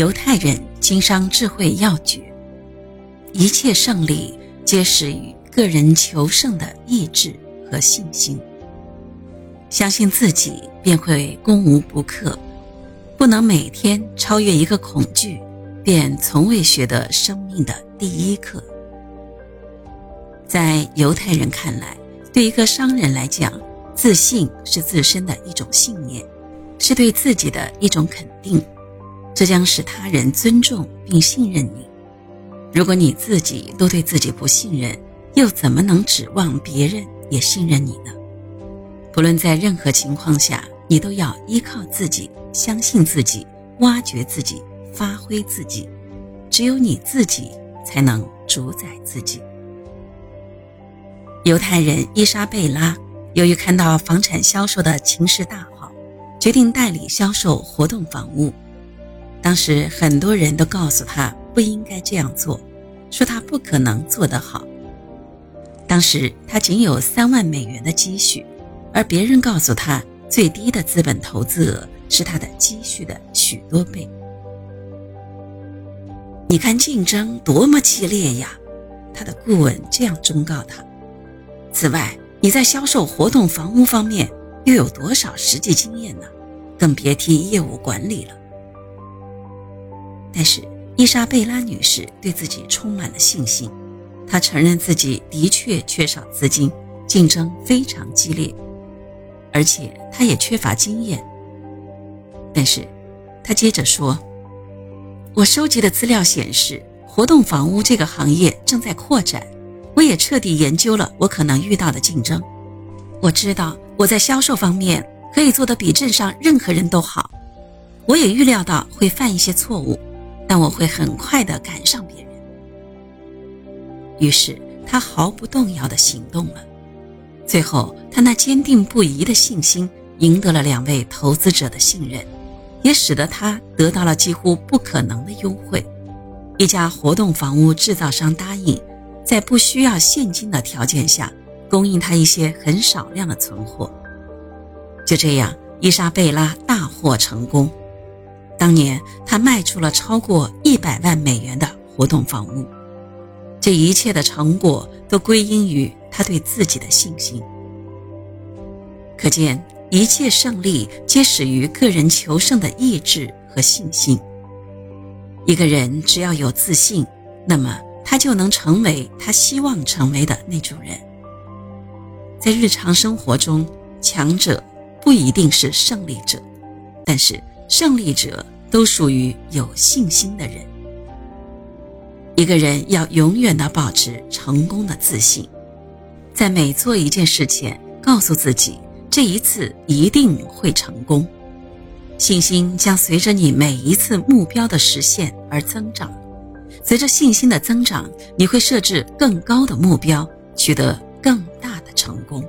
犹太人经商智慧要诀：一切胜利皆始于个人求胜的意志和信心。相信自己，便会攻无不克。不能每天超越一个恐惧，便从未学得生命的第一课。在犹太人看来，对一个商人来讲，自信是自身的一种信念，是对自己的一种肯定。这将使他人尊重并信任你。如果你自己都对自己不信任，又怎么能指望别人也信任你呢？不论在任何情况下，你都要依靠自己，相信自己，挖掘自己，发挥自己。只有你自己才能主宰自己。犹太人伊莎贝拉由于看到房产销售的情势大好，决定代理销售活动房屋。当时很多人都告诉他不应该这样做，说他不可能做得好。当时他仅有三万美元的积蓄，而别人告诉他最低的资本投资额是他的积蓄的许多倍。你看竞争多么激烈呀！他的顾问这样忠告他。此外，你在销售活动房屋方面又有多少实际经验呢？更别提业务管理了。但是伊莎贝拉女士对自己充满了信心，她承认自己的确缺少资金，竞争非常激烈，而且她也缺乏经验。但是，她接着说：“我收集的资料显示，活动房屋这个行业正在扩展。我也彻底研究了我可能遇到的竞争。我知道我在销售方面可以做得比镇上任何人都好。我也预料到会犯一些错误。”但我会很快的赶上别人。于是他毫不动摇的行动了。最后，他那坚定不移的信心赢得了两位投资者的信任，也使得他得到了几乎不可能的优惠。一家活动房屋制造商答应，在不需要现金的条件下，供应他一些很少量的存货。就这样，伊莎贝拉大获成功。当年他卖出了超过一百万美元的活动房屋，这一切的成果都归因于他对自己的信心。可见，一切胜利皆始于个人求胜的意志和信心。一个人只要有自信，那么他就能成为他希望成为的那种人。在日常生活中，强者不一定是胜利者，但是。胜利者都属于有信心的人。一个人要永远的保持成功的自信，在每做一件事前，告诉自己这一次一定会成功。信心将随着你每一次目标的实现而增长。随着信心的增长，你会设置更高的目标，取得更大的成功。